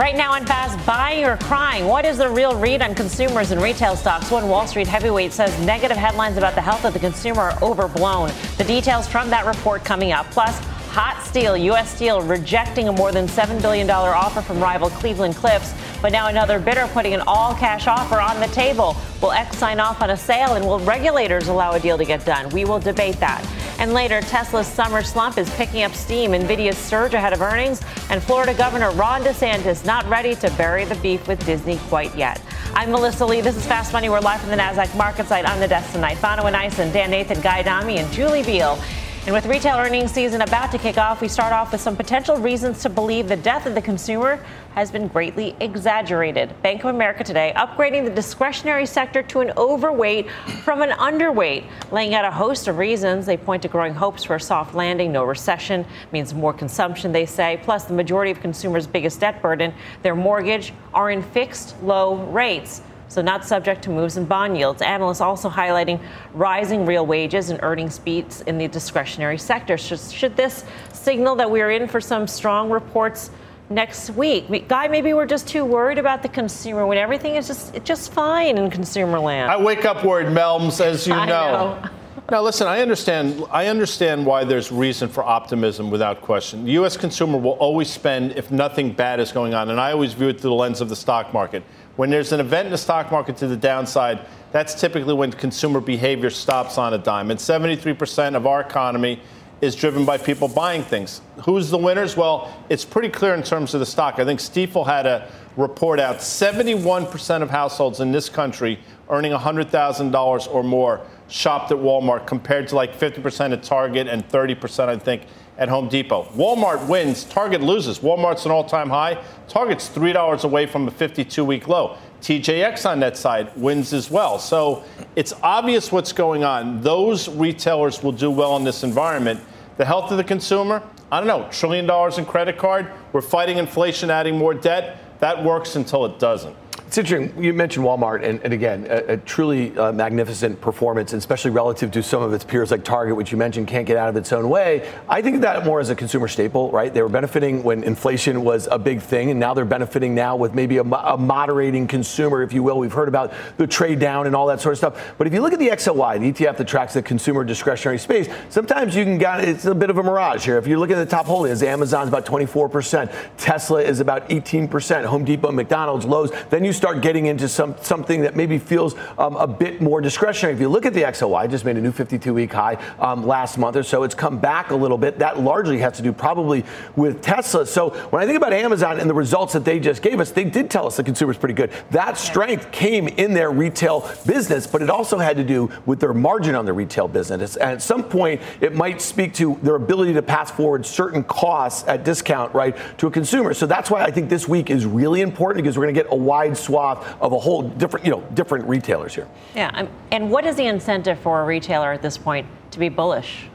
Right now on Fast, buying or crying? What is the real read on consumers and retail stocks? One Wall Street heavyweight says negative headlines about the health of the consumer are overblown. The details from that report coming up. Plus, Hot Steel, U.S. Steel rejecting a more than $7 billion offer from rival Cleveland Cliffs, but now another bidder putting an all cash offer on the table. Will X sign off on a sale and will regulators allow a deal to get done? We will debate that. And later, Tesla's summer slump is picking up steam, Nvidia's surge ahead of earnings, and Florida Governor Ron DeSantis not ready to bury the beef with Disney quite yet. I'm Melissa Lee. This is Fast Money. We're live from the NASDAQ market site on the desk tonight. Bonawyn Eison, Dan Nathan, Guy Adami, and Julie Biel. And with retail earnings season about to kick off, we start off with some potential reasons to believe the death of the consumer has been greatly exaggerated. Bank of America today upgrading the discretionary sector to an overweight from an underweight, laying out a host of reasons. They point to growing hopes for a soft landing, no recession, means more consumption, they say. Plus, the majority of consumers' biggest debt burden, their mortgage, are in fixed low rates so not subject to moves in bond yields. Analysts also highlighting rising real wages and earning speeds in the discretionary sector. Should, should this signal that we're in for some strong reports next week? Guy, maybe we're just too worried about the consumer when everything is just just fine in consumer land. I wake up worried, Melms, as you know. know. Now, listen, I understand. I understand why there's reason for optimism without question. The U.S. consumer will always spend if nothing bad is going on, and I always view it through the lens of the stock market. When there's an event in the stock market to the downside, that's typically when consumer behavior stops on a dime. And 73% of our economy is driven by people buying things. Who's the winners? Well, it's pretty clear in terms of the stock. I think Stifel had a report out 71% of households in this country earning $100,000 or more shopped at Walmart compared to like 50% at Target and 30%, I think, at Home Depot. Walmart wins, Target loses. Walmart's an all time high. Target's $3 away from a 52 week low. TJX on that side wins as well. So it's obvious what's going on. Those retailers will do well in this environment. The health of the consumer, I don't know, trillion dollars in credit card. We're fighting inflation, adding more debt. That works until it doesn't. It's interesting. You mentioned Walmart, and, and again, a, a truly uh, magnificent performance, especially relative to some of its peers like Target, which you mentioned can't get out of its own way. I think of that more as a consumer staple, right? They were benefiting when inflation was a big thing, and now they're benefiting now with maybe a, a moderating consumer, if you will. We've heard about the trade down and all that sort of stuff. But if you look at the XLY, the ETF that tracks the consumer discretionary space, sometimes you can get it's a bit of a mirage here. If you look at the top holdings, Amazon's about 24%, Tesla is about 18%, Home Depot, McDonald's, Lowe's. Then you start getting into some something that maybe feels um, a bit more discretionary. If you look at the XLY, just made a new 52-week high um, last month or so. It's come back a little bit. That largely has to do probably with Tesla. So when I think about Amazon and the results that they just gave us, they did tell us the consumer is pretty good. That strength came in their retail business, but it also had to do with their margin on their retail business. And at some point, it might speak to their ability to pass forward certain costs at discount, right, to a consumer. So that's why I think this week is really important because we're going to get a wide swath of a whole different, you know, different retailers here. Yeah, and what is the incentive for a retailer at this point to be bullish?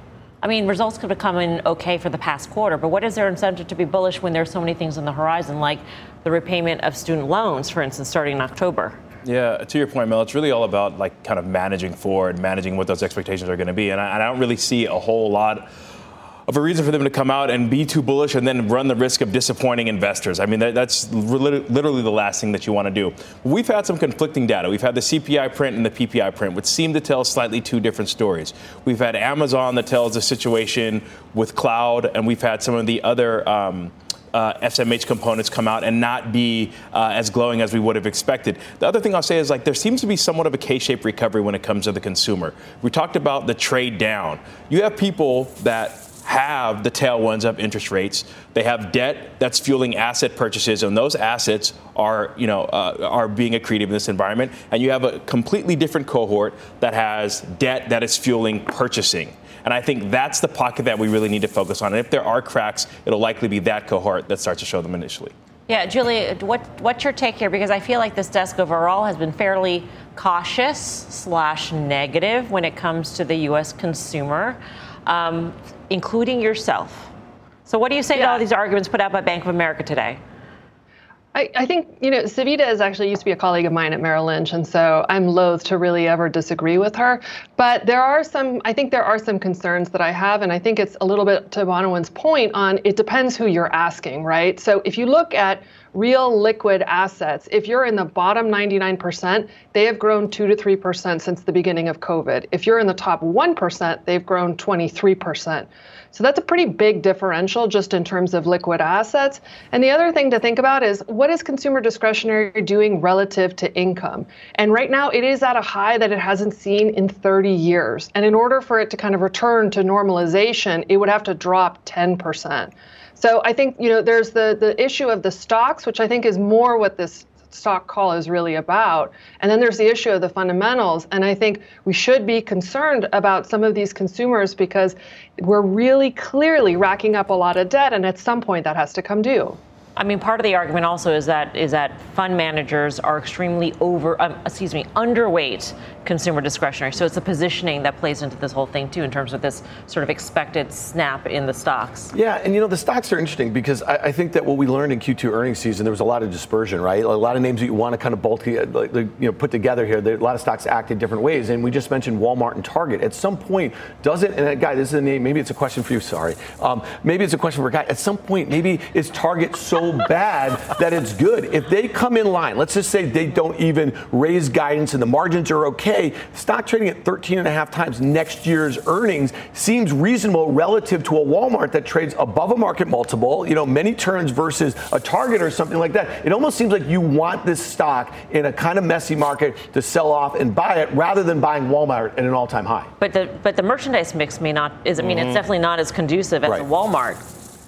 I mean, results could have come in okay for the past quarter, but what is their incentive to be bullish when there's so many things on the horizon, like the repayment of student loans, for instance, starting in October? Yeah, to your point, Mel, it's really all about like kind of managing forward, managing what those expectations are going to be, and I, and I don't really see a whole lot of a reason for them to come out and be too bullish and then run the risk of disappointing investors. I mean, that, that's literally the last thing that you want to do. We've had some conflicting data. We've had the CPI print and the PPI print, which seem to tell slightly two different stories. We've had Amazon that tells the situation with cloud, and we've had some of the other. Um, uh, SMH components come out and not be uh, as glowing as we would have expected. The other thing I'll say is like there seems to be somewhat of a K-shaped recovery when it comes to the consumer. We talked about the trade down. You have people that have the tailwinds of interest rates. They have debt that's fueling asset purchases, and those assets are, you know, uh, are being accretive in this environment. And you have a completely different cohort that has debt that is fueling purchasing. And I think that's the pocket that we really need to focus on. And if there are cracks, it'll likely be that cohort that starts to show them initially. Yeah, Julie, what, what's your take here? Because I feel like this desk overall has been fairly cautious slash negative when it comes to the U.S. consumer, um, including yourself. So, what do you say yeah. to all these arguments put out by Bank of America today? I, I, think, you know, Savita is actually used to be a colleague of mine at Merrill Lynch, and so I'm loath to really ever disagree with her. But there are some, I think there are some concerns that I have, and I think it's a little bit to Bonawyn's point on it depends who you're asking, right? So if you look at real liquid assets, if you're in the bottom 99%, they have grown 2 to 3% since the beginning of COVID. If you're in the top 1%, they've grown 23%. So that's a pretty big differential just in terms of liquid assets. And the other thing to think about is what is consumer discretionary doing relative to income? And right now it is at a high that it hasn't seen in 30 years. And in order for it to kind of return to normalization, it would have to drop 10%. So I think you know there's the the issue of the stocks, which I think is more what this stock call is really about. And then there's the issue of the fundamentals. And I think we should be concerned about some of these consumers because we're really clearly racking up a lot of debt. And at some point, that has to come due. I mean, part of the argument also is that is that fund managers are extremely over, um, excuse me, underweight consumer discretionary. So it's the positioning that plays into this whole thing too, in terms of this sort of expected snap in the stocks. Yeah, and you know the stocks are interesting because I, I think that what we learned in Q2 earnings season, there was a lot of dispersion, right? A lot of names that you want to kind of bulk, you know, put together here. There, a lot of stocks act in different ways, and we just mentioned Walmart and Target. At some point, does it? And guy, this is a name. Maybe it's a question for you. Sorry. Um, maybe it's a question for a guy. At some point, maybe is Target so bad that it's good? If they come in line, let's just say they don't even raise guidance and the margins are okay, stock trading at 13 and a half times next year's earnings seems reasonable relative to a Walmart that trades above a market multiple, you know, many turns versus a Target or something like that. It almost seems like you want this stock in a kind of messy market to sell off and buy it rather than buying Walmart at an all-time high. But the but the merchandise mix may not is I mean mm-hmm. it's definitely not as conducive as right. a Walmart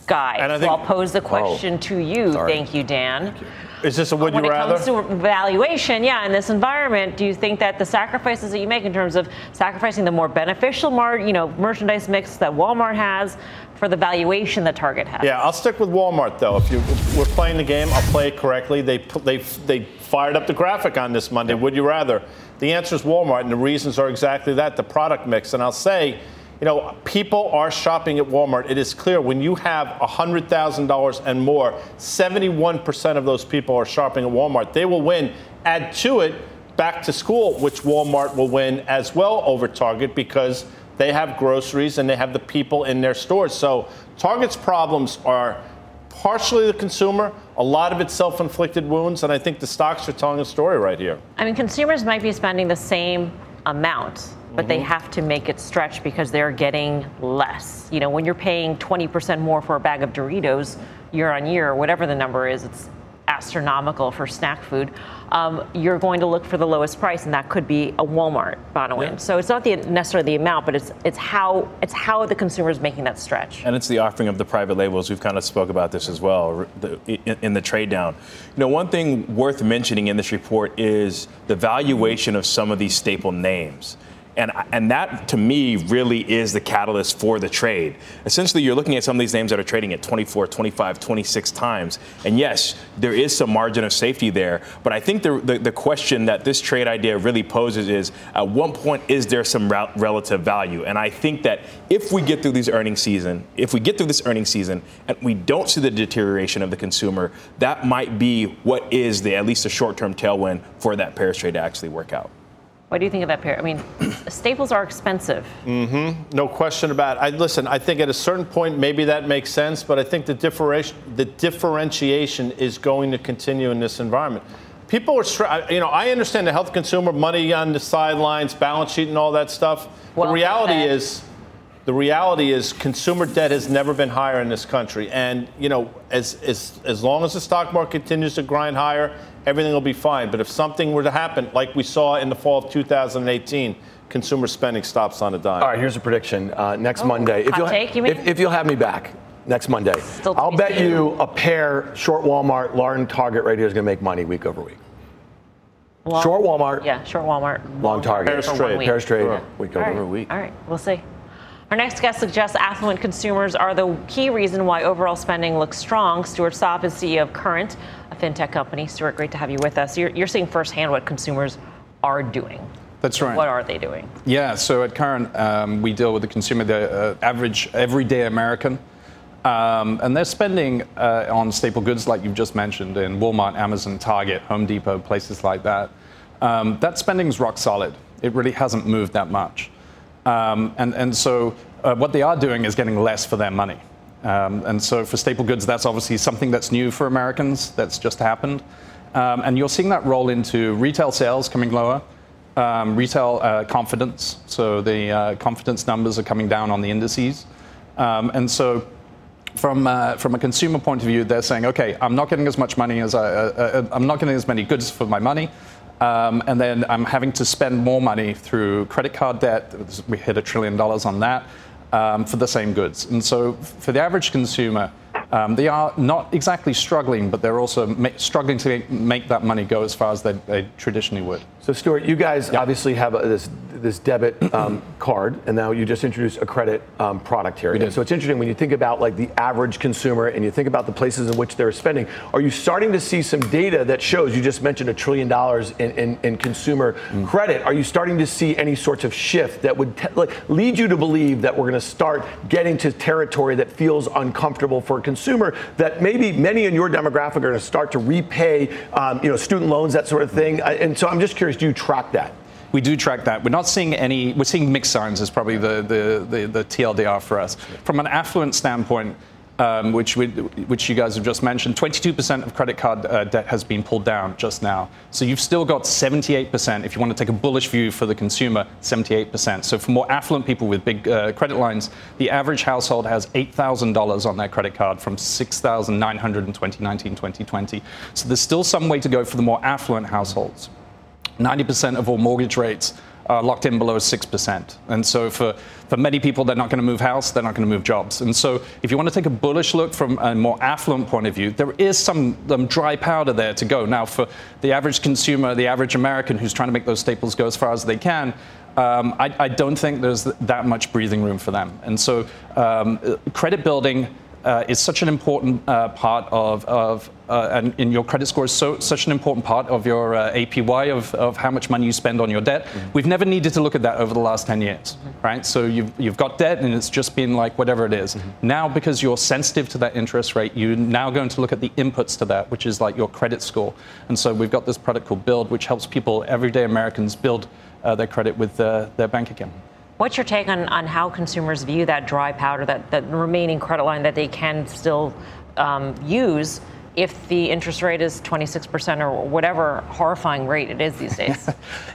guy. And I think, so I'll pose the oh, question oh, to you. Sorry. Thank you, Dan. Thank you. Is this a would when you rather? When it comes to valuation, yeah, in this environment, do you think that the sacrifices that you make in terms of sacrificing the more beneficial, mar- you know, merchandise mix that Walmart has for the valuation that Target has? Yeah, I'll stick with Walmart though. If, you, if we're playing the game, I'll play it correctly. They they they fired up the graphic on this Monday. Would you rather? The answer is Walmart, and the reasons are exactly that: the product mix. And I'll say you know, people are shopping at Walmart. It is clear when you have $100,000 and more, 71% of those people are shopping at Walmart. They will win. Add to it back to school, which Walmart will win as well over Target because they have groceries and they have the people in their stores. So Target's problems are partially the consumer, a lot of it's self inflicted wounds, and I think the stocks are telling a story right here. I mean, consumers might be spending the same amount but mm-hmm. they have to make it stretch because they're getting less. You know, when you're paying 20% more for a bag of Doritos year on year, whatever the number is, it's astronomical for snack food. Um, you're going to look for the lowest price, and that could be a Walmart Bonawyn. Yeah. So it's not the, necessarily the amount, but it's it's how it's how the consumer is making that stretch. And it's the offering of the private labels. We've kind of spoke about this as well in, in the trade down. You know, one thing worth mentioning in this report is the valuation of some of these staple names. And, and that, to me, really is the catalyst for the trade. Essentially, you're looking at some of these names that are trading at 24, 25, 26 times. And yes, there is some margin of safety there. But I think the, the, the question that this trade idea really poses is at what point is there some relative value? And I think that if we get through this earnings season, if we get through this earnings season and we don't see the deterioration of the consumer, that might be what is the at least a short term tailwind for that pairs trade to actually work out. What do you think of that pair? I mean, staples are expensive. Mm-hmm. No question about it. I, listen, I think at a certain point, maybe that makes sense, but I think the, differenti- the differentiation is going to continue in this environment. People are, you know, I understand the health consumer, money on the sidelines, balance sheet, and all that stuff. Well, the reality is, the reality is consumer debt has never been higher in this country. And, you know, as, as, as long as the stock market continues to grind higher everything will be fine. But if something were to happen, like we saw in the fall of 2018, consumer spending stops on a dime. All right, here's a prediction. Uh, next oh, Monday, if you'll, take, you? If, if, you'll have me back next Monday, I'll bet you a pair short Walmart, long Target right here is going to make money week over week. Long, short Walmart. Yeah, short Walmart. Long, long Target. Pairs trade. Pairs trade. Yeah. Week over right. week. All right, we'll see. Our next guest suggests affluent consumers are the key reason why overall spending looks strong. Stuart Sopp is CEO of Current, a fintech company. Stuart, great to have you with us. You're, you're seeing firsthand what consumers are doing. That's right. What are they doing? Yeah, so at Current, um, we deal with the consumer, the uh, average everyday American. Um, and they're spending uh, on staple goods like you've just mentioned in Walmart, Amazon, Target, Home Depot, places like that. Um, that spending is rock solid. It really hasn't moved that much. Um, and, and so uh, what they are doing is getting less for their money. Um, and so for staple goods, that's obviously something that's new for Americans that's just happened. Um, and you're seeing that roll into retail sales coming lower, um, retail uh, confidence. So the uh, confidence numbers are coming down on the indices. Um, and so from, uh, from a consumer point of view, they're saying, okay, I'm not getting as much money as I, uh, uh, I'm not getting as many goods for my money. Um, and then I'm having to spend more money through credit card debt. We hit a trillion dollars on that um, for the same goods. And so for the average consumer, um, they are not exactly struggling, but they're also struggling to make that money go as far as they, they traditionally would. So, Stuart, you guys obviously have a, this this debit um, card, and now you just introduced a credit um, product here. So it's interesting when you think about like the average consumer, and you think about the places in which they're spending. Are you starting to see some data that shows? You just mentioned a trillion dollars in, in, in consumer mm. credit. Are you starting to see any sorts of shift that would te- like, lead you to believe that we're going to start getting to territory that feels uncomfortable for a consumer? That maybe many in your demographic are going to start to repay, um, you know, student loans, that sort of thing. And so I'm just curious, do you track that? We do track that. We're not seeing any, we're seeing mixed signs is probably the, the, the, the TLDR for us. From an affluent standpoint, um, which, we, which you guys have just mentioned, 22% of credit card uh, debt has been pulled down just now. So you've still got 78%. If you want to take a bullish view for the consumer, 78%. So for more affluent people with big uh, credit lines, the average household has $8,000 on their credit card from 6,900 in 2019, 2020. So there's still some way to go for the more affluent households. 90% of all mortgage rates are locked in below 6%. And so for, for many people, they're not going to move house, they're not going to move jobs. And so if you want to take a bullish look from a more affluent point of view, there is some dry powder there to go. Now, for the average consumer, the average American who's trying to make those staples go as far as they can, um, I, I, don't think there's that much breathing room for them. And so um, credit building uh, is such an important uh, part of, of uh, and in your credit score is so, such an important part of your uh, APY of, of how much money you spend on your debt. Mm-hmm. We've never needed to look at that over the last 10 years, mm-hmm. right? So you've, you've got debt and it's just been like whatever it is. Mm-hmm. Now, because you're sensitive to that interest rate, you're now going to look at the inputs to that, which is like your credit score. And so we've got this product called Build, which helps people, everyday Americans, build uh, their credit with uh, their bank account. What's your take on, on how consumers view that dry powder, that, that remaining credit line that they can still um, use if the interest rate is 26% or whatever horrifying rate it is these days?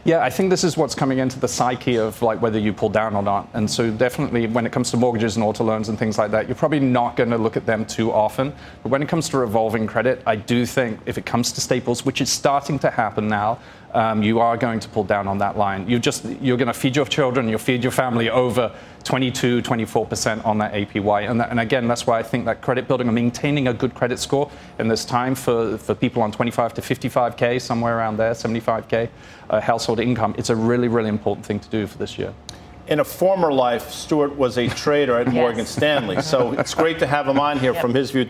yeah, I think this is what's coming into the psyche of like whether you pull down or not. And so definitely when it comes to mortgages and auto loans and things like that, you're probably not going to look at them too often. But when it comes to revolving credit, I do think if it comes to staples, which is starting to happen now, um, you are going to pull down on that line. You just you're going to feed your children, you'll feed your family over 22, 24% on that APY. And, that, and again, that's why I think that credit building and maintaining a good credit score in this time for, for people on 25 to 55K, somewhere around there, 75K uh, household income, it's a really, really important thing to do for this year. In a former life, Stuart was a trader at yes. Morgan Stanley. So it's great to have him on here yep. from his view.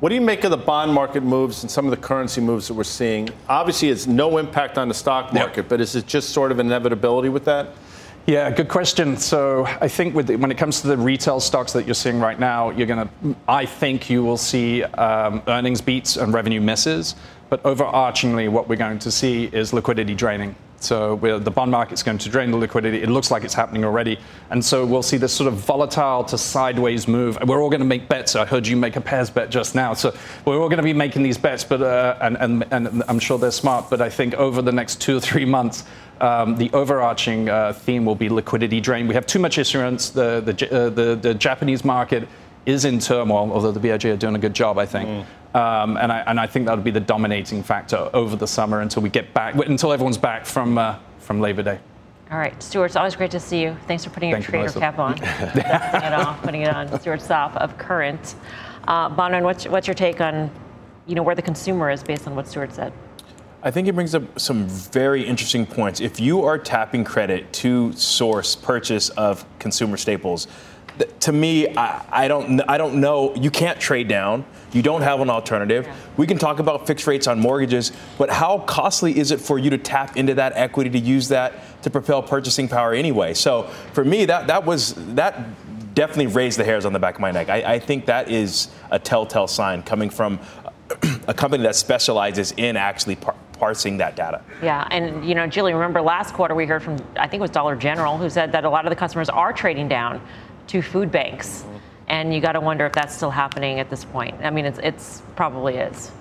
What do you make of the bond market moves and some of the currency moves that we're seeing? Obviously, it's no impact on the stock market, yep. but is it just sort of inevitability with that? Yeah, good question. So I think the, when it comes to the retail stocks that you're seeing right now, you're going to, I think you will see um, earnings beats and revenue misses. But overarchingly, what we're going to see is liquidity draining. So the bond market's going to drain the liquidity. It looks like it's happening already. And so we'll see this sort of volatile to sideways move. We're all going to make bets. I heard you make a pairs bet just now. So we're all going to be making these bets, but uh, and, and, and I'm sure they're smart. But I think over the next two or three months, um, the overarching uh, theme will be liquidity drain. We have too much issuance. The, the, uh, the, the Japanese market is in turmoil, although the BOJ are doing a good job, I think. Mm. Um, and, I, and I think that'll be the dominating factor over the summer until we get back, until everyone's back from, uh, from Labor Day. All right, Stuart, it's always great to see you. Thanks for putting your Thank trader you, cap on, putting it off, putting it on. Stuart Sopp of Current. Uh, Bonawyn, what's, what's your take on, you know, where the consumer is based on what Stuart said? I think it brings up some very interesting points. If you are tapping credit to source purchase of consumer staples, to me, I, I, don't, I don't know. You can't trade down. You don't have an alternative. Yeah. We can talk about fixed rates on mortgages, but how costly is it for you to tap into that equity to use that to propel purchasing power anyway? So for me, that that was that definitely raised the hairs on the back of my neck. I, I think that is a telltale sign coming from a company that specializes in actually par- parsing that data. Yeah, and you know, Julie, remember last quarter we heard from I think it was Dollar General who said that a lot of the customers are trading down to food banks, and you got to wonder if that's still happening at this point. I mean, it's it's probably is.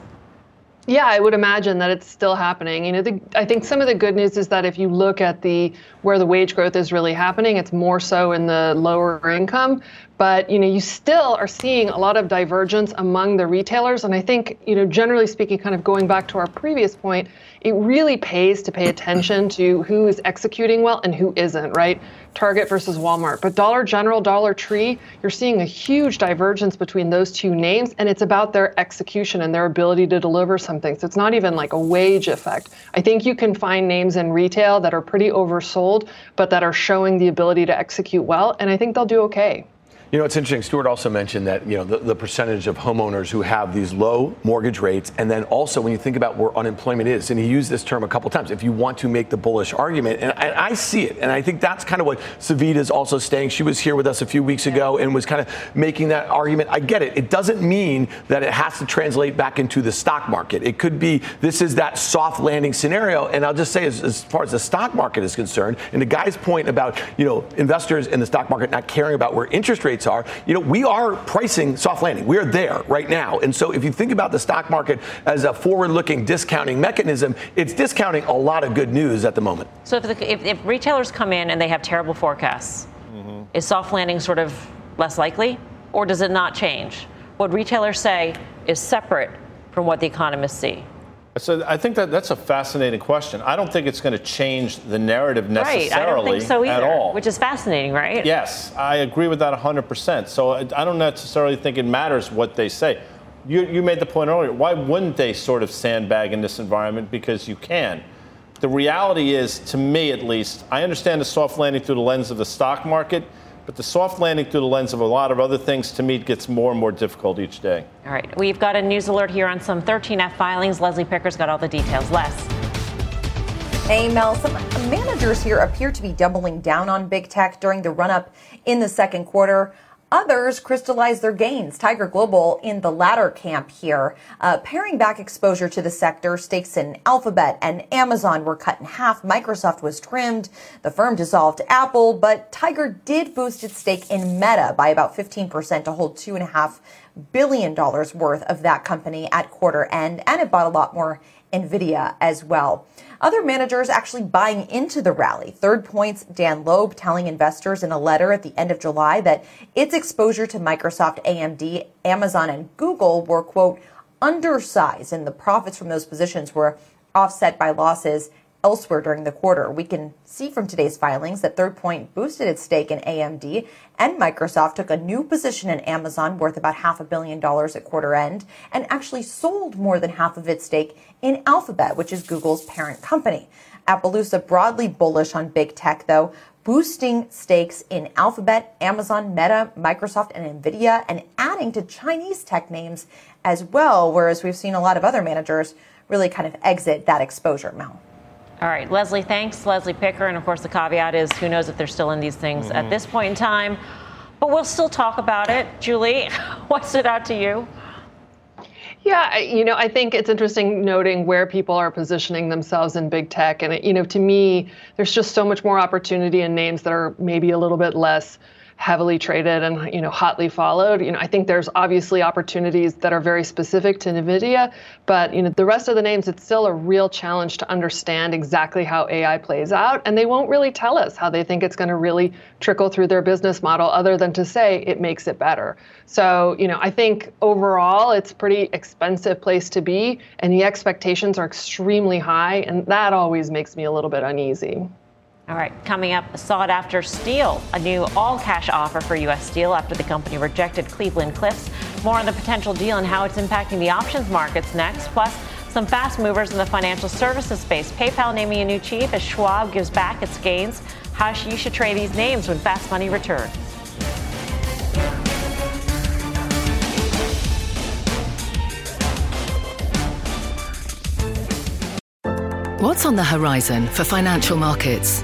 Yeah, I would imagine that it's still happening. You know, the, I think some of the good news is that if you look at the where the wage growth is really happening, it's more so in the lower income. But you know, you still are seeing a lot of divergence among the retailers, and I think you know, generally speaking, kind of going back to our previous point, it really pays to pay attention to who is executing well and who isn't, right? Target versus Walmart. But Dollar General, Dollar Tree, you're seeing a huge divergence between those two names, and it's about their execution and their ability to deliver something. So it's not even like a wage effect. I think you can find names in retail that are pretty oversold, but that are showing the ability to execute well, and I think they'll do okay. You know, it's interesting. Stuart also mentioned that, you know, the, the, percentage of homeowners who have these low mortgage rates. And then also when you think about where unemployment is, and he used this term a couple times, if you want to make the bullish argument, and I, I see it. And I think that's kind of what Savita is also saying. She was here with us a few weeks ago and was kind of making that argument. I get it. It doesn't mean that it has to translate back into the stock market. It could be this is that soft landing scenario. And I'll just say, as, as far as the stock market is concerned, and the guy's point about, you know, investors in the stock market not caring about where interest rates rates are, you know, we are pricing soft landing. We are there right now. And so if you think about the stock market as a forward looking discounting mechanism, it's discounting a lot of good news at the moment. So if, the, if, if retailers come in and they have terrible forecasts, mm-hmm. is soft landing sort of less likely? Or does it not change? What retailers say is separate from what the economists see. So I think that that's a fascinating question. I don't think it's going to change the narrative necessarily right. I don't think so either, at all. Which is fascinating, right? Yes, I agree with that 100%. So I don't necessarily think it matters what they say. You, you made the point earlier. Why wouldn't they sort of sandbag in this environment? Because you can. The reality is, to me at least, I understand the soft landing through the lens of the stock market – but the soft landing through the lens of a lot of other things to me gets more and more difficult each day. All right. We've got a news alert here on some 13F filings. Leslie Picker's got all the details. Les. Hey, Mel. Some managers here appear to be doubling down on big tech during the run up in the second quarter. Others crystallized their gains. Tiger Global in the latter camp here. Uh, paring back exposure to the sector, stakes in Alphabet and Amazon were cut in half. Microsoft was trimmed. The firm dissolved Apple, but Tiger did boost its stake in Meta by about 15% to hold $2.5 billion worth of that company at quarter end. And it bought a lot more NVIDIA as well. Other managers actually buying into the rally. Third Point's Dan Loeb telling investors in a letter at the end of July that its exposure to Microsoft, AMD, Amazon, and Google were, quote, undersized, and the profits from those positions were offset by losses elsewhere during the quarter. We can see from today's filings that Third Point boosted its stake in AMD and Microsoft took a new position in Amazon worth about half a billion dollars at quarter end and actually sold more than half of its stake in Alphabet, which is Google's parent company. Appaloosa broadly bullish on big tech though, boosting stakes in Alphabet, Amazon, Meta, Microsoft, and Nvidia, and adding to Chinese tech names as well, whereas we've seen a lot of other managers really kind of exit that exposure, Mel. All right, Leslie, thanks. Leslie Picker. And of course, the caveat is who knows if they're still in these things mm-hmm. at this point in time. But we'll still talk about it. Julie, what stood out to you? Yeah, you know, I think it's interesting noting where people are positioning themselves in big tech. And, you know, to me, there's just so much more opportunity in names that are maybe a little bit less heavily traded and you know hotly followed. You know, I think there's obviously opportunities that are very specific to Nvidia, but you know the rest of the names, it's still a real challenge to understand exactly how AI plays out, and they won't really tell us how they think it's going to really trickle through their business model, other than to say it makes it better. So you know, I think overall it's pretty expensive place to be, and the expectations are extremely high, and that always makes me a little bit uneasy. All right, coming up, sought after steel, a new all cash offer for U.S. Steel after the company rejected Cleveland Cliffs. More on the potential deal and how it's impacting the options markets next. Plus, Some fast movers in the financial services space. PayPal naming a new chief as Schwab gives back its gains. How you should trade these names when fast money returns. What's on the horizon for financial markets?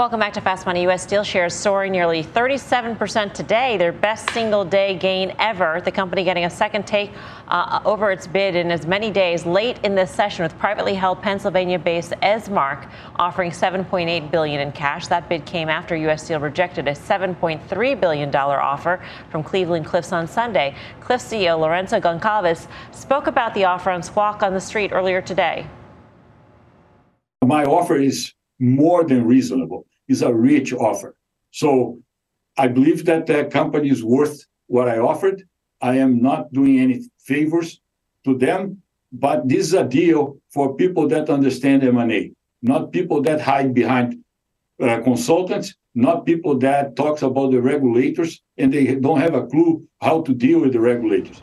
Welcome back to Fast Money. U.S. Steel shares soaring nearly 37% today, their best single day gain ever. The company getting a second take uh, over its bid in as many days late in this session with privately held Pennsylvania-based Esmark offering 7.8 billion in cash. That bid came after U.S. Steel rejected a 7.3 billion dollar offer from Cleveland Cliffs on Sunday. Cliffs CEO Lorenzo Goncalves spoke about the offer on Squawk on the Street earlier today. My offer is more than reasonable is a rich offer. So I believe that the company is worth what I offered. I am not doing any favors to them, but this is a deal for people that understand M&A, not people that hide behind uh, consultants, not people that talks about the regulators and they don't have a clue how to deal with the regulators.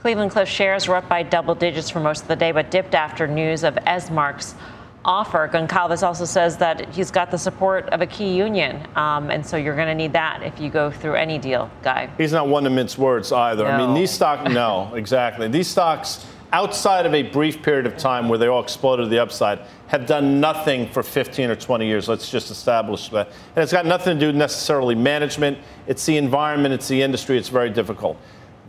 Cleveland Cliff shares were up by double digits for most of the day, but dipped after news of Esmark's offer. Goncalves also says that he's got the support of a key union, um, and so you're going to need that if you go through any deal, Guy. He's not one to mince words either. No. I mean, these stocks, no, exactly. These stocks, outside of a brief period of time where they all exploded to the upside, have done nothing for 15 or 20 years. Let's just establish that. And it's got nothing to do necessarily management. It's the environment. It's the industry. It's very difficult.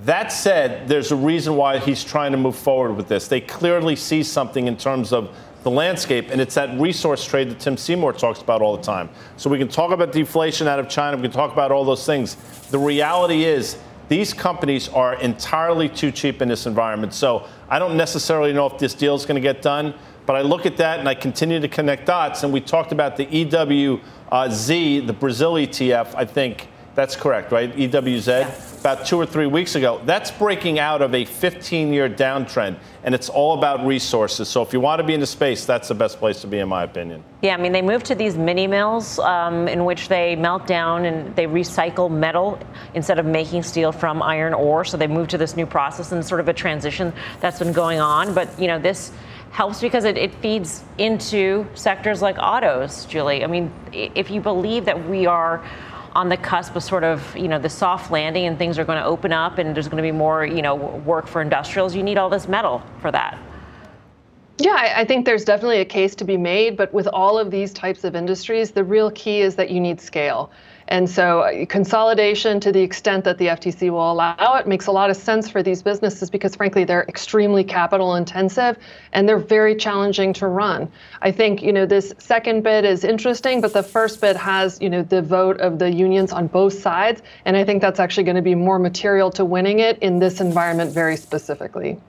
That said, there's a reason why he's trying to move forward with this. They clearly see something in terms of the landscape, and it's that resource trade that Tim Seymour talks about all the time. So we can talk about deflation out of China, we can talk about all those things. The reality is, these companies are entirely too cheap in this environment. So I don't necessarily know if this deal is going to get done, but I look at that and I continue to connect dots. And we talked about the EWZ, uh, the Brazil ETF, I think that's correct, right? EWZ, Yes. about two or three weeks ago. That's breaking out of a 15 year downtrend, and it's all about resources. So if you want to be in the space, that's the best place to be, in my opinion. Yeah, I mean, they moved to these mini mills um, in which they melt down and they recycle metal instead of making steel from iron ore. So they moved to this new process and sort of a transition that's been going on. But, you know, this helps because it, it feeds into sectors like autos, Julie. I mean, if you believe that we are on the cusp of sort of, you know, the soft landing and things are going to open up and there's going to be more, you know, work for industrials, you need all this metal for that. Yeah, I think there's definitely a case to be made, but with all of these types of industries, the real key is that you need scale. And so uh, consolidation to the extent that the FTC will allow it makes a lot of sense for these businesses because frankly they're extremely capital intensive and they're very challenging to run. I think, you know, this second bid is interesting, but the first bid has, you know, the vote of the unions on both sides and I think that's actually going to be more material to winning it in this environment very specifically.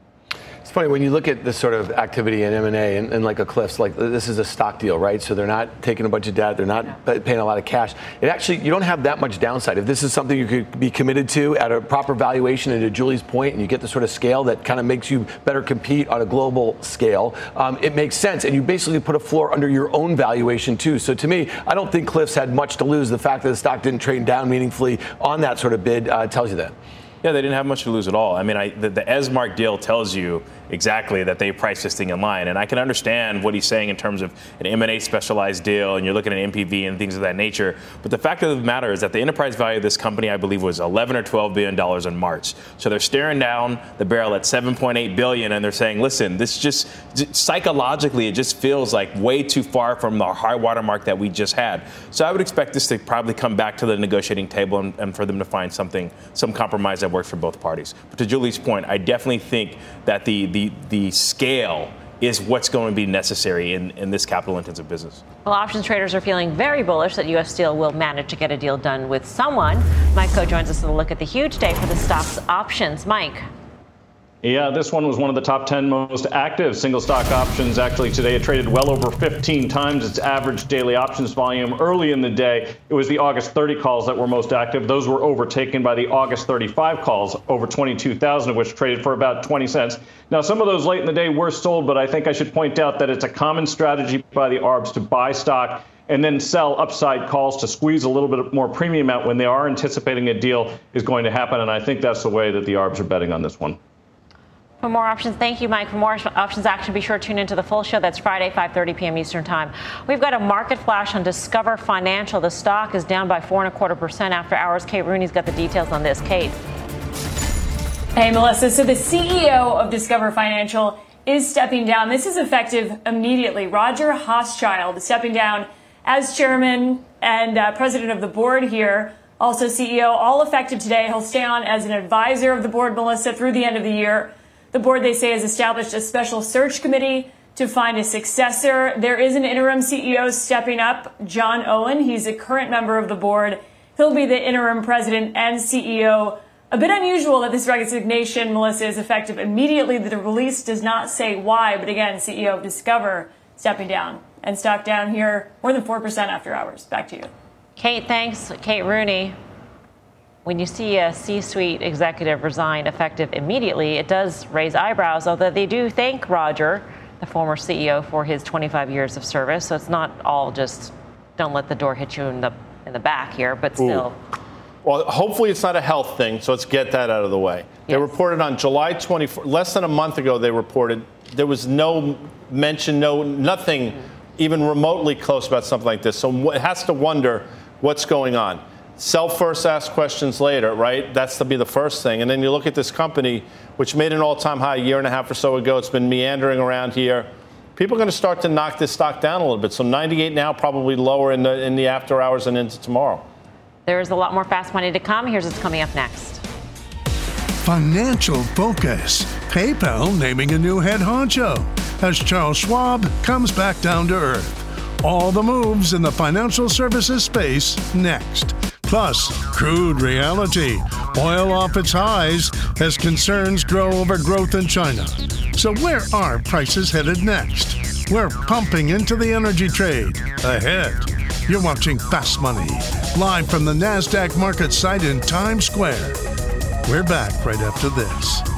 It's funny when you look at this sort of activity in M&A and, and like a Cliffs, like this is a stock deal, right? So they're not taking a bunch of debt, they're not pa- paying a lot of cash. It actually, you don't have that much downside. If this is something you could be committed to at a proper valuation, and to Julie's point, and you get the sort of scale that kind of makes you better compete on a global scale, um, it makes sense. And you basically put a floor under your own valuation too. So to me, I don't think Cliffs had much to lose. The fact that the stock didn't trade down meaningfully on that sort of bid uh, tells you that. Yeah, they didn't have much to lose at all. I mean, I, the, the Esmark deal tells you exactly that they priced this thing in line, and I can understand what he's saying in terms of an M&A specialized deal, and you're looking at NPV and things of that nature. But the fact of the matter is that the enterprise value of this company, I believe, was 11 or 12 billion dollars in March. So they're staring down the barrel at 7.8 billion, and they're saying, "Listen, this just psychologically, it just feels like way too far from the high water mark that we just had." So I would expect this to probably come back to the negotiating table and, and for them to find something, some compromise that works for both parties. But to Julie's point, I definitely think that the, the, the scale is what's going to be necessary in, in this capital intensive business. Well, options traders are feeling very bullish that U.S. Steel will manage to get a deal done with someone. Mike Khouw joins us to look at the huge day for the stock's options. Mike. Yeah, this one was one of the top 10 most active single stock options. Actually, today it traded well over 15 times its average daily options volume. Early in the day, it was the August 30 calls that were most active. Those were overtaken by the August 35 calls, over 22,000 of which traded for about 20 cents. Now, some of those late in the day were sold, but I think I should point out that it's a common strategy by the ARBs to buy stock and then sell upside calls to squeeze a little bit more premium out when they are anticipating a deal is going to happen. And I think that's the way that the ARBs are betting on this one. For more options, thank you, Mike. For more options action, be sure to tune into the full show. That's Friday, 5:30 p.m. Eastern Time. We've got a market flash on Discover Financial. The stock is down by four and a quarter percent after hours. Kate Rooney's got the details on this. Kate. Hey, Melissa. So the CEO of Discover Financial is stepping down. This is effective immediately. Roger Hochschild is stepping down as chairman and uh, president of the board here. Also CEO, all effective today. He'll stay on as an advisor of the board, Melissa, through the end of the year. The board, they say, has established a special search committee to find a successor. There is an interim CEO stepping up, John Owen. He's a current member of the board. He'll be the interim president and CEO. A bit unusual that this resignation, Melissa, is effective immediately. The release does not say why, but again, CEO of Discover stepping down and stock down here more than 4% after hours. Back to you. Kate, thanks. Kate Rooney when you see a C suite executive resign effective immediately, it does raise eyebrows, although they do thank Roger, the former CEO, for his 25 years of service. So it's not all just don't let the door hit you in the, in the back here, but still. Ooh. Well, hopefully it's not a health thing, so let's get that out of the way. Yes. They reported on July 24, less than a month ago, they reported there was no mention, no nothing even remotely close about something like this. So it has to wonder what's going on. Sell first, ask questions later, right? That's to be the first thing. And then you look at this company, which made an all time high a year and a half or so ago. It's been meandering around here. People are going to start to knock this stock down a little bit. So 98 now, probably lower in the, in the after hours and into tomorrow. There's a lot more fast money to come. Here's what's coming up next. Financial focus. PayPal naming a new head honcho as Charles Schwab comes back down to earth. All the moves in the financial services space next. Plus, crude reality. Oil off its highs as concerns grow over growth in China. So, where are prices headed next? We're pumping into the energy trade. Ahead. You're watching Fast Money, live from the NASDAQ market site in Times Square. We're back right after this.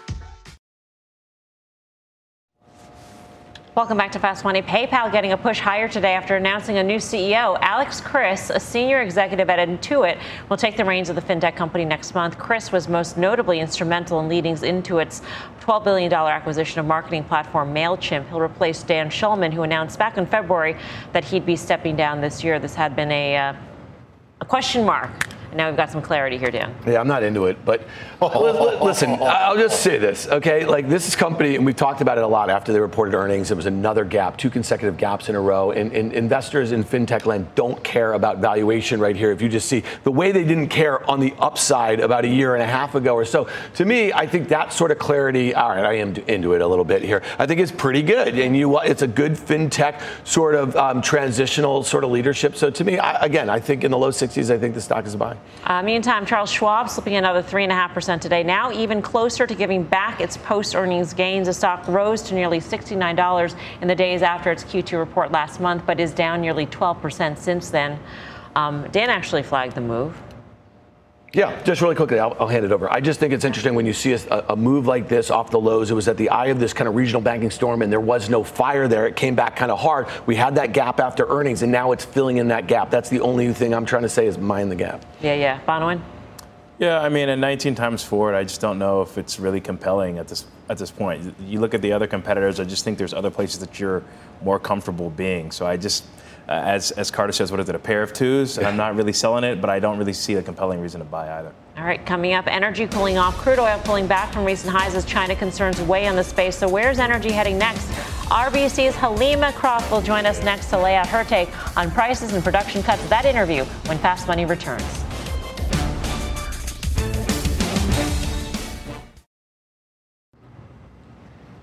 Welcome back to Fast Money. PayPal getting a push higher today after announcing a new CEO. Alex Chriss, a senior executive at Intuit, will take the reins of the fintech company next month. Chriss was most notably instrumental in leading Intuit's $12 billion acquisition of marketing platform MailChimp. He'll replace Dan Schulman, who announced back in February that he'd be stepping down this year. This had been a, uh, a question mark And now we've got some clarity here, Dan. Yeah, I'm not into it, but listen, I'll just say this, okay? Like this is company, and we've talked about it a lot after they reported earnings. It was another gap, two consecutive gaps in a row, and, and investors in fintech land don't care about valuation right here. If you just see the way they didn't care on the upside about a year and a half ago or so, to me, I think that sort of clarity. All right, I am into it a little bit here. I think it's pretty good, and you, it's a good fintech sort of um, transitional sort of leadership. So to me, I, again, I think in the low 60s, I think the stock is buying. Uh, meantime, Charles Schwab slipping another 3.5% today, now even closer to giving back its post earnings gains. The stock rose to nearly $69 in the days after its Q2 report last month, but is down nearly 12% since then. Um, Dan actually flagged the move. Yeah, just really quickly, I'll, I'll, hand it over. I just think it's interesting when you see a, a, move like this off the lows. It was at the eye of this kind of regional banking storm, and there was no fire there. It came back kind of hard. We had that gap after earnings, and now it's filling in that gap. That's the only thing I'm trying to say is mind the gap. Yeah, yeah. Bonawyn? Yeah, I mean, at 19 times forward, I just don't know if it's really compelling at this at this point. You look at the other competitors. I just think there's other places that you're more comfortable being. So I just Uh, as, as Carter says, what is it, a pair of twos? I'm not really selling it, but I don't really see a compelling reason to buy either. All right, coming up, energy cooling off, crude oil pulling back from recent highs as China concerns weigh on the space. So where's energy heading next? RBC's Helima Croft will join us next to lay out her take on prices and production cuts. That interview when Fast Money returns.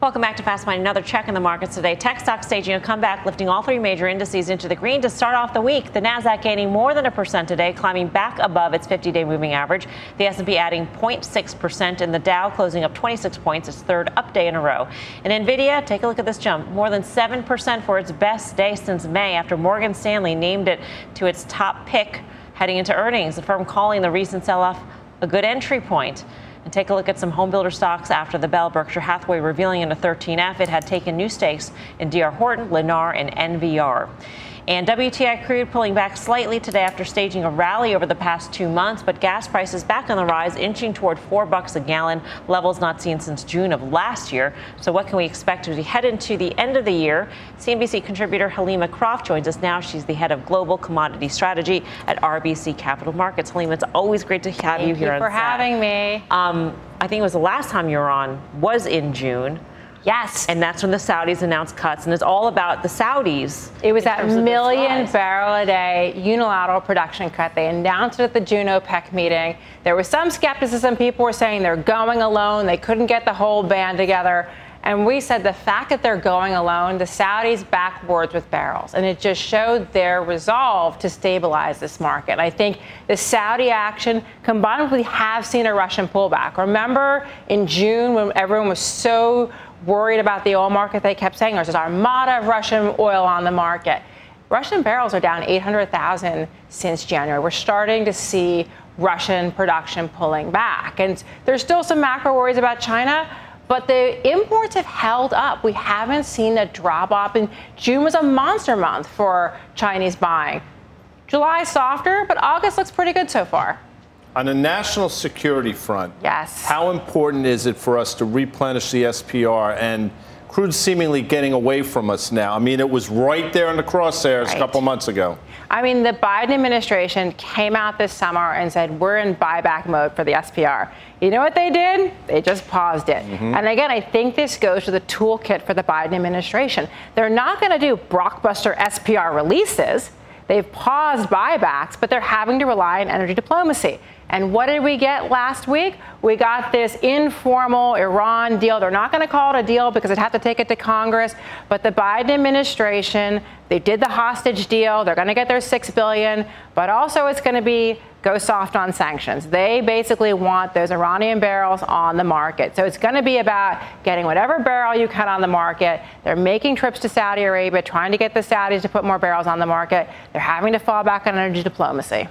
Welcome back to Fast Money. Another check in the markets today. Tech stocks staging a comeback, lifting all three major indices into the green to start off the week. The Nasdaq gaining more than a percent today, climbing back above its 50-day moving average. The S&P adding 0.6 percent, and the Dow closing up 26 points, its third up day in a row. And Nvidia, take a look at this jump, more than seven percent for its best day since May, after Morgan Stanley named it to its top pick heading into earnings. The firm calling the recent sell-off a good entry point. And take a look at some homebuilder stocks after the bell. Berkshire Hathaway revealing in a 13F it had taken new stakes in DR Horton, Lennar, and NVR. And WTI crude pulling back slightly today after staging a rally over the past two months, but gas prices back on the rise, inching toward four bucks a gallon, levels not seen since June of last year. So what can we expect as we head into the end of the year? CNBC contributor Helima Croft joins us now. She's the head of global commodity strategy at RBC Capital Markets. Helima, it's always great to have Thank you here. Thank you for having me. Um, I think it was the last time you were on was in June. Yes. And that's when the Saudis announced cuts. And it's all about the Saudis. It was that million barrel a day unilateral production cut. They announced it at the June OPEC meeting. There was some skepticism. People were saying they're going alone. They couldn't get the whole band together. And we said the fact that they're going alone, the Saudis backwards with barrels. And it just showed their resolve to stabilize this market. I think the Saudi action, combined with we have seen a Russian pullback. Remember in June when everyone was so worried about the oil market, they kept saying there's this armada of Russian oil on the market. Russian barrels are down 800,000 since January. We're starting to see Russian production pulling back. And there's still some macro worries about China, but the imports have held up. We haven't seen a drop off. And June was a monster month for Chinese buying. July softer, but August looks pretty good so far. On a national security front, yes. how important is it for us to replenish the SPR and crude seemingly getting away from us now? I mean, it was right there in the crosshairs right. a couple months ago. I mean, the Biden administration came out this summer and said, we're in buyback mode for the SPR. You know what they did? They just paused it. Mm-hmm. And again, I think this goes to the toolkit for the Biden administration. They're not going to do blockbuster SPR releases. They've paused buybacks, but they're having to rely on energy diplomacy. And what did we get last week? We got this informal Iran deal. They're not going to call it a deal because they'd have to take it to Congress. But the Biden administration, they did the hostage deal. They're going to get their six billion, but also it's going to be go soft on sanctions. They basically want those Iranian barrels on the market. So it's going to be about getting whatever barrel you can on the market. They're making trips to Saudi Arabia, trying to get the Saudis to put more barrels on the market. They're having to fall back on energy diplomacy.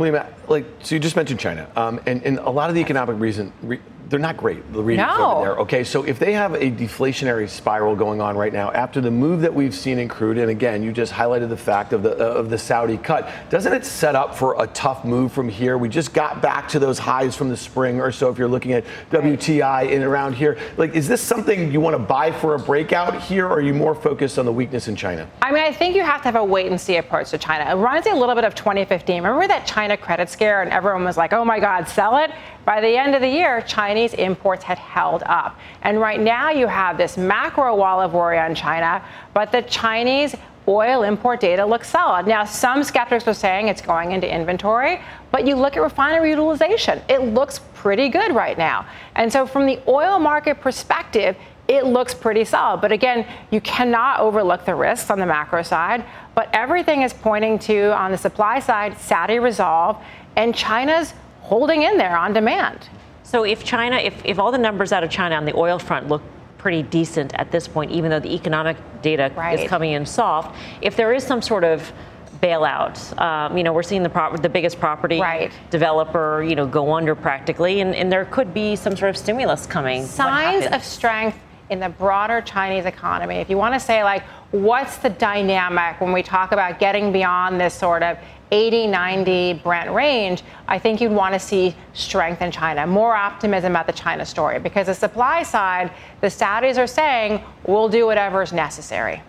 Helima, like, so you just mentioned China, um, and, and, a lot of the economic reason, re, they're not great. The readings No. over there. Okay, so if they have a deflationary spiral going on right now after the move that we've seen in crude, and again, you just highlighted the fact of the uh, of the Saudi cut, doesn't it set up for a tough move from here? We just got back to those highs from the spring or so. If you're looking at WTI in around here, like, is this something you want to buy for a breakout here, or are you more focused on the weakness in China? I mean, I think you have to have a wait and see approach to China. It reminds me a little bit of 2015. Remember that China credit scare, and everyone was like, oh my God, sell it? By the end of the year, Chinese imports had held up. And right now, you have this macro wall of worry on China, but the Chinese oil import data looks solid. Now, some skeptics are saying it's going into inventory, but you look at refinery utilization, it looks pretty good right now. And so, from the oil market perspective, it looks pretty solid. But again, you cannot overlook the risks on the macro side. But everything is pointing to, on the supply side, Saudi resolve, and China's holding in there on demand. So if China, if, if all the numbers out of China on the oil front look pretty decent at this point, even though the economic data Right. is coming in soft, if there is some sort of bailout, um, you know, we're seeing the prop- the biggest property developer, you know, go under practically, and, and there could be some sort of stimulus coming. Signs of strength in the broader Chinese economy. If you want to say, like, what's the dynamic when we talk about getting beyond this sort of 80, 90 Brent range, I think you'd want to see strength in China, more optimism about the China story. Because the supply side, the Saudis are saying, we'll do whatever is necessary.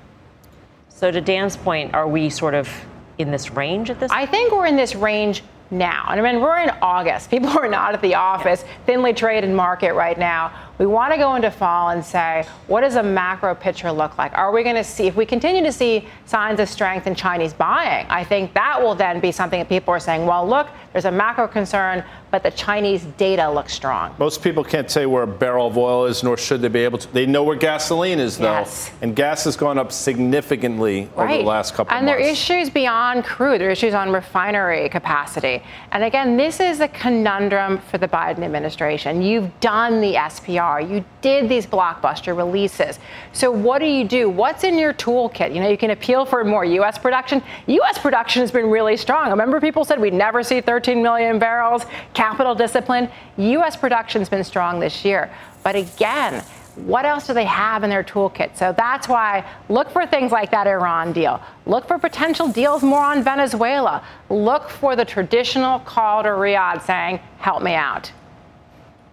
So to Dan's point, are we sort of in this range at this? I think we're in this range now. And I mean, we're in August. People are not at the office, thinly traded market right now. We want to go into fall and say, what does a macro picture look like? Are we going to see, if we continue to see signs of strength in Chinese buying, I think that will then be something that people are saying, well, look, there's a macro concern, but the Chinese data looks strong. Most people can't say where a barrel of oil is, nor should they be able to. They know where gasoline is, though. Yes. And gas has gone up significantly over the last couple and of months. And there are issues beyond crude. There are issues on refinery capacity. And again, this is a conundrum for the Biden administration. You've done the SPR. You did these blockbuster releases. So what do you do? What's in your toolkit? You know, you can appeal for more U.S. production. U.S. production has been really strong. Remember, people said we'd never see 13 million barrels. Capital discipline. U.S. production's been strong this year. But again, what else do they have in their toolkit? So that's why look for things like that Iran deal. Look for potential deals more on Venezuela. Look for the traditional call to Riyadh saying, help me out.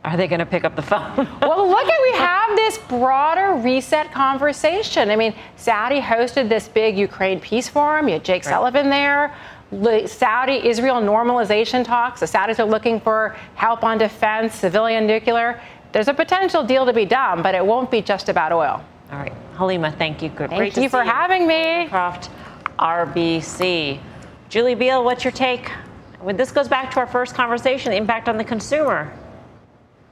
Are they going to pick up the phone? well, look at we have this broader reset conversation. I mean, Saudi hosted this big Ukraine peace forum. You had Jake Sullivan there. Saudi Israel normalization talks. The Saudis are looking for help on defense, civilian nuclear. There's a potential deal to be done, but it won't be just about oil. All right. Helima, thank you. Good. Thank Great to you for having me. Croft, RBC. Julie Biel, what's your take? When this goes back to our first conversation, the impact on the consumer.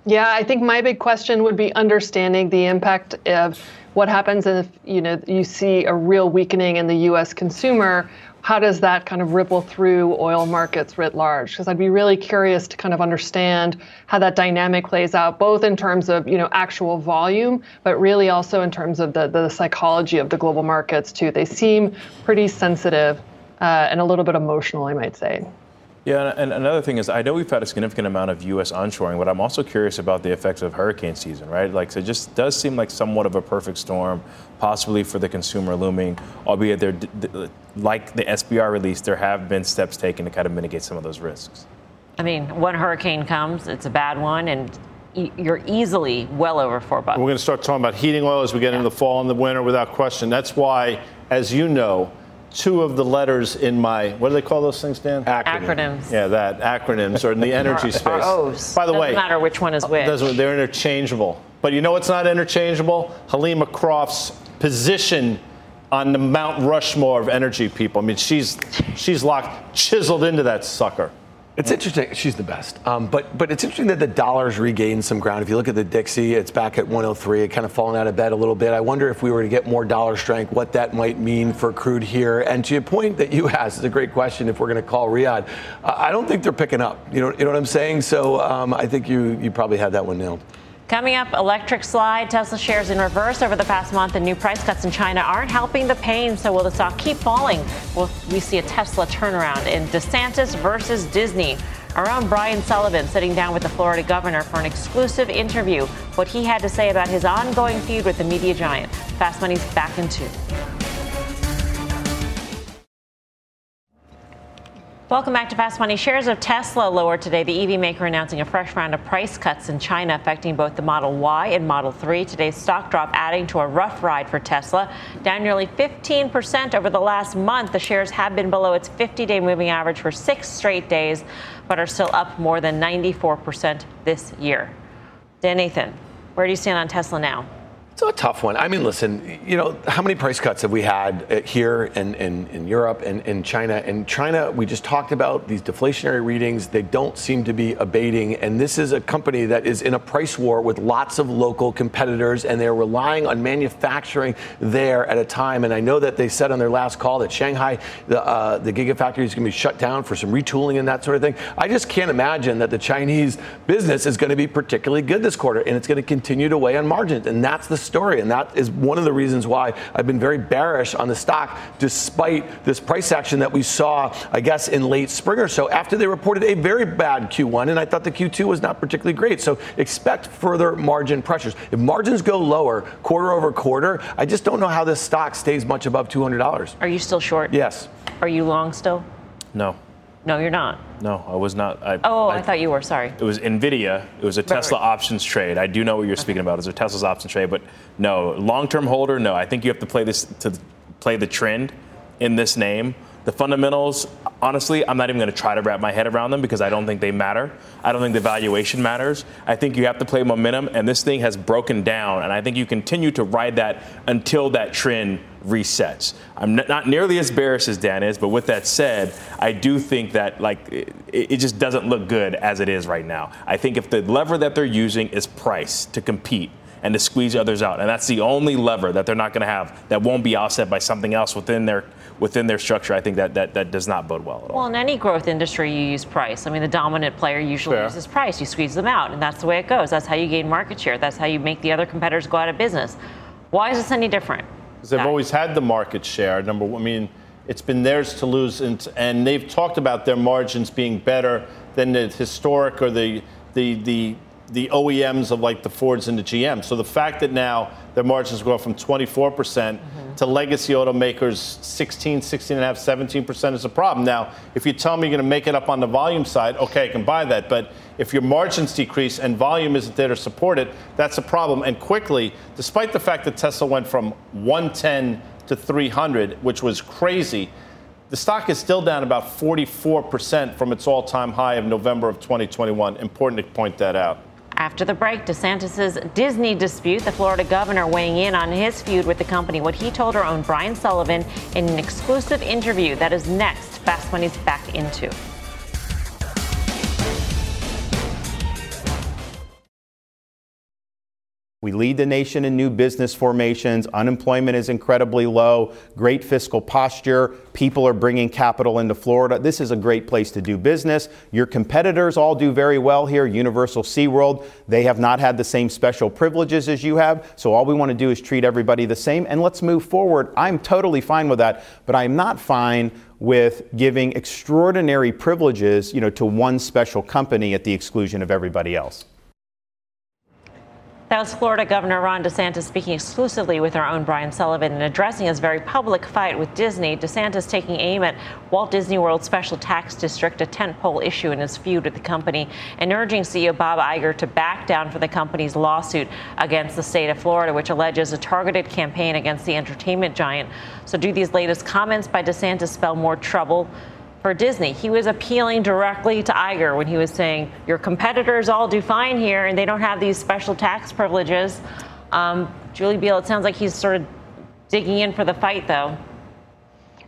Yeah, I think my big question would be understanding the impact of what happens if you know you see a real weakening in the U.S. consumer. How does that kind of ripple through oil markets writ large? Because I'd be really curious to kind of understand how that dynamic plays out, both in terms of you know actual volume, but really also in terms of the the psychology of the global markets too. They seem pretty sensitive uh, and a little bit emotional, I might say. Yeah, and another thing is, I know we've had a significant amount of U.S. onshoring, but I'm also curious about the effects of hurricane season, right? Like, so it just does seem like somewhat of a perfect storm, possibly for the consumer looming, albeit there, like the SPR release, there have been steps taken to kind of mitigate some of those risks. I mean, one hurricane comes, it's a bad one, and e- you're easily well over four bucks. We're going to start talking about heating oil as we get into the fall and the winter without question. That's why, as you know, two of the letters in my what do they call those things, Dan? Acronyms. Yeah, that acronyms are in the energy space. O's. By the way. Doesn't way, matter which one is uh, which. doesn't- they're interchangeable. But you know what's not interchangeable? Helima Croft's position on the Mount Rushmore of energy people. I mean, she's she's locked, chiseled into that sucker. It's interesting. She's the best. Um, but but it's interesting that the dollar's regained some ground. If you look at the Dixie, it's back at 103. It kind of fallen out of bed a little bit. I wonder if we were to get more dollar strength, what that might mean for crude here. And to your point that you asked, is a great question. If we're going to call Riyadh, I don't think they're picking up. You know, you know what I'm saying? So um, I think you you probably had that one nailed. Coming up, electric slide. Tesla shares in reverse over the past month, and new price cuts in China aren't helping the pain. So will the stock keep falling? Will we see a Tesla turnaround in DeSantis versus Disney? Our own Brian Sullivan sitting down with the Florida governor for an exclusive interview. What he had to say about his ongoing feud with the media giant. Fast Money's back in two. Welcome back to Fast Money. Shares of Tesla lower today. The EV maker announcing a fresh round of price cuts in China affecting both the Model Y and Model 3. Today's stock drop adding to a rough ride for Tesla, down nearly 15% over the last month. The shares have been below its 50 day moving average for six straight days, but are still up more than 94% this year. Dan Nathan, where do you stand on Tesla now? It's a tough one. I mean, listen, you know, how many price cuts have we had uh, here in, in, in Europe and in China? In China, we just talked about these deflationary readings. They don't seem to be abating. And this is a company that is in a price war with lots of local competitors, and they're relying on manufacturing there at a time. And I know that they said on their last call that Shanghai, the, uh, the Gigafactory is going to be shut down for some retooling and that sort of thing. I just can't imagine that the Chinese business is going to be particularly good this quarter, and it's going to continue to weigh on margins. And that's the story. And that is one of the reasons why I've been very bearish on the stock, despite this price action that we saw, I guess, in late spring or so after they reported a very bad Q1. And I thought the Q2 was not particularly great. So expect further margin pressures. If margins go lower quarter over quarter, I just don't know how this stock stays much above $200. Are you still short? Yes. Are you long still? No. No, you're not. No, I was not. I, Oh, I, thought you were. Sorry. It was Nvidia. It was a Tesla options trade. I do know what you're speaking about. It's a Tesla's options trade, but no, long-term holder. No, I think you have to play this to play the trend in this name. The fundamentals, honestly, I'm not even going to try to wrap my head around them because I don't think they matter. I don't think the valuation matters. I think you have to play momentum, and this thing has broken down, and I think you continue to ride that until that trend resets. I'm n- not nearly as bearish as Dan is, but with that said, I do think that like it, it just doesn't look good as it is right now. I think if the lever that they're using is price to compete and to squeeze others out, and that's the only lever that they're not going to have that won't be offset by something else within their within their structure. I think that that, that does not bode well at all. Well, in any growth industry, you use price. I mean, the dominant player usually Fair. uses price. You squeeze them out, and that's the way it goes. That's how you gain market share. That's how you make the other competitors go out of business. Why is this any different? Because they've always had the market share. Number one, I mean, it's been theirs to lose, and, and they've talked about their margins being better than the historic or the the the the OEMs of like the Fords and the GM. So the fact that now their margins go from 24% mm-hmm. to legacy automakers 16, 16 and a half, 17% is a problem. Now, if you tell me you're going to make it up on the volume side, okay, I can buy that. But if your margins decrease and volume isn't there to support it, that's a problem. And quickly, despite the fact that Tesla went from 110 to 300, which was crazy, the stock is still down about 44% from its all-time high of November of 2021. Important to point that out. After the break, DeSantis' Disney dispute, the Florida governor weighing in on his feud with the company, what he told our own Brian Sullivan in an exclusive interview. That is next. Fast Money's back into. We lead the nation in new business formations. Unemployment is incredibly low. Great fiscal posture. People are bringing capital into Florida. This is a great place to do business. Your competitors all do very well here. Universal SeaWorld, they have not had the same special privileges as you have. So all we want to do is treat everybody the same and let's move forward. I'm totally fine with that, but I'm not fine with giving extraordinary privileges, you know, to one special company at the exclusion of everybody else. That was Florida Governor Ron DeSantis speaking exclusively with our own Brian Sullivan and addressing his very public fight with Disney. DeSantis taking aim at Walt Disney World Special Tax District, a tentpole issue in his feud with the company, and urging CEO Bob Iger to back down for the company's lawsuit against the state of Florida, which alleges a targeted campaign against the entertainment giant. So, do these latest comments by DeSantis spell more trouble? For Disney. He was appealing directly to Iger when he was saying, Your competitors all do fine here and they don't have these special tax privileges. Um, Julie Biel, it sounds like he's sort of digging in for the fight, though.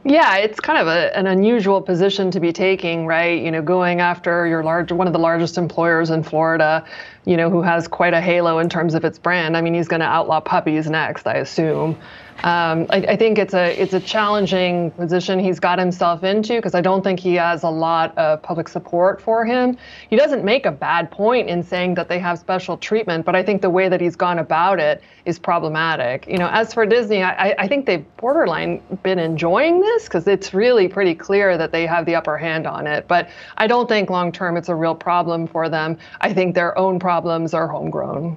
Yeah, it's kind of a, an unusual position to be taking, right? You know, going after your large, one of the largest employers in Florida, you know, who has quite a halo in terms of its brand. I mean, he's going to outlaw puppies next, I assume. Um, I, I, think it's a it's a challenging position he's got himself into because I don't think he has a lot of public support for him. He doesn't make a bad point in saying that they have special treatment, but I think the way that he's gone about it is problematic. You know, as for Disney, I, I think they've borderline been enjoying this this because it's really pretty clear that they have the upper hand on it. But I don't think long term it's a real problem for them. I think their own problems are homegrown.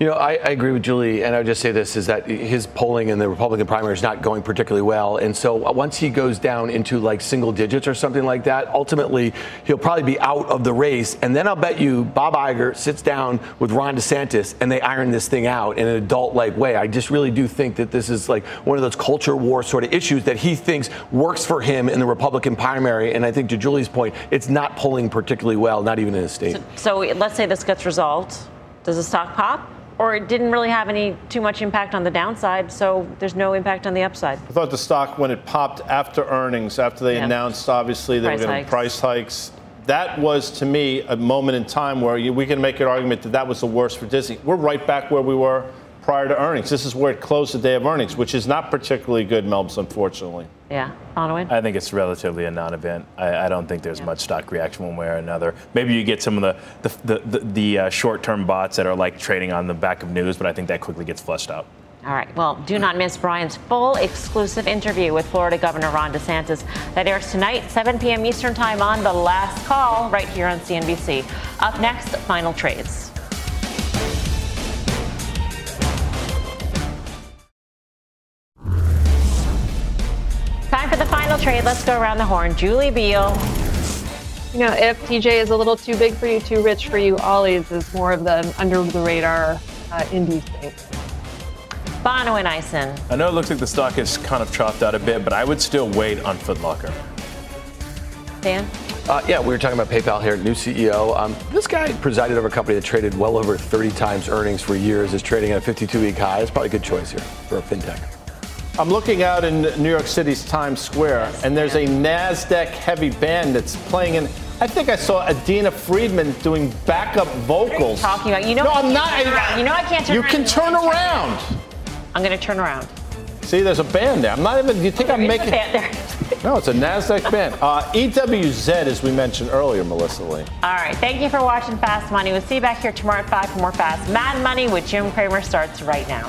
You know, I, I, agree with Julie, and I would just say this is that his polling in the Republican primary is not going particularly well. And so once he goes down into like single digits or something like that, ultimately he'll probably be out of the race. And then I'll bet you Bob Iger sits down with Ron DeSantis and they iron this thing out in an adult like way. I just really do think that this is like one of those culture war sort of issues that he thinks works for him in the Republican primary. And I think to Julie's point, it's not polling particularly well, not even in his state. So, so let's say this gets resolved. Does the stock pop? or it didn't really have any too much impact on the downside, so there's no impact on the upside. I thought the stock, when it popped after earnings, after they yeah. announced obviously they price were going to price hikes, that was to me a moment in time where you, we can make an argument that that was the worst for Disney. We're right back where we were prior to earnings. This is where it closed the day of earnings, which is not particularly good, Melbs, unfortunately. Yeah, Bonawyn? I think it's relatively a non-event. I, I don't think there's yeah. much stock reaction one way or another. Maybe you get some of the the, the, the, the uh, short-term bots that are like trading on the back of news, but I think that quickly gets flushed out. All right. Well, do not miss Brian's full exclusive interview with Florida Governor Ron DeSantis. That airs tonight, 7 p.m. Eastern Time on The Last Call, right here on CNBC. Up next, final trades. Trade. Let's go around the horn. Julie Biel. You know, if TJ is a little too big for you, too rich for you, Ollie's is more of the under the radar uh, indie thing. Bonawyn Eison. I know it looks like the stock is kind of chopped out a bit, but I would still wait on Footlocker. Dan? Uh, yeah, we were talking about PayPal here, new CEO. Um, this guy presided over a company that traded well over 30 times earnings for years, is trading at a 52 week high. It's probably a good choice here for a fintech. I'm looking out in New York City's Times Square, and there's a NASDAQ heavy band that's playing in. I think I saw Adena Friedman doing backup vocals. talking about? You know, no, I'm not. I, you know, I can't turn you around. can turn around. I'm going to turn around. See, there's a band there. I'm not even. Do you think there I'm making? no, it's a Nasdaq band. Uh, EWZ, as we mentioned earlier, Melissa Lee. All right. Thank you for watching Fast Money. We'll see you back here tomorrow at five for more Fast Mad Money with Jim Cramer starts right now.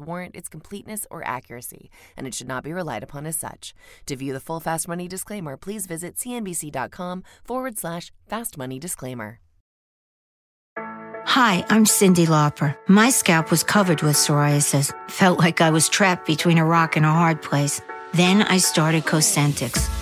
warrant its completeness or accuracy, and it should not be relied upon as such. To view the full Fast Money disclaimer, please visit cnbc.com forward slash fast money disclaimer. Hi, I'm Cyndi Lauper. My scalp was covered with psoriasis. Felt like I was trapped between a rock and a hard place. Then I started Cosentyx.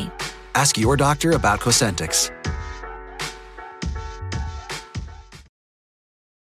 Ask your doctor about Cosentyx.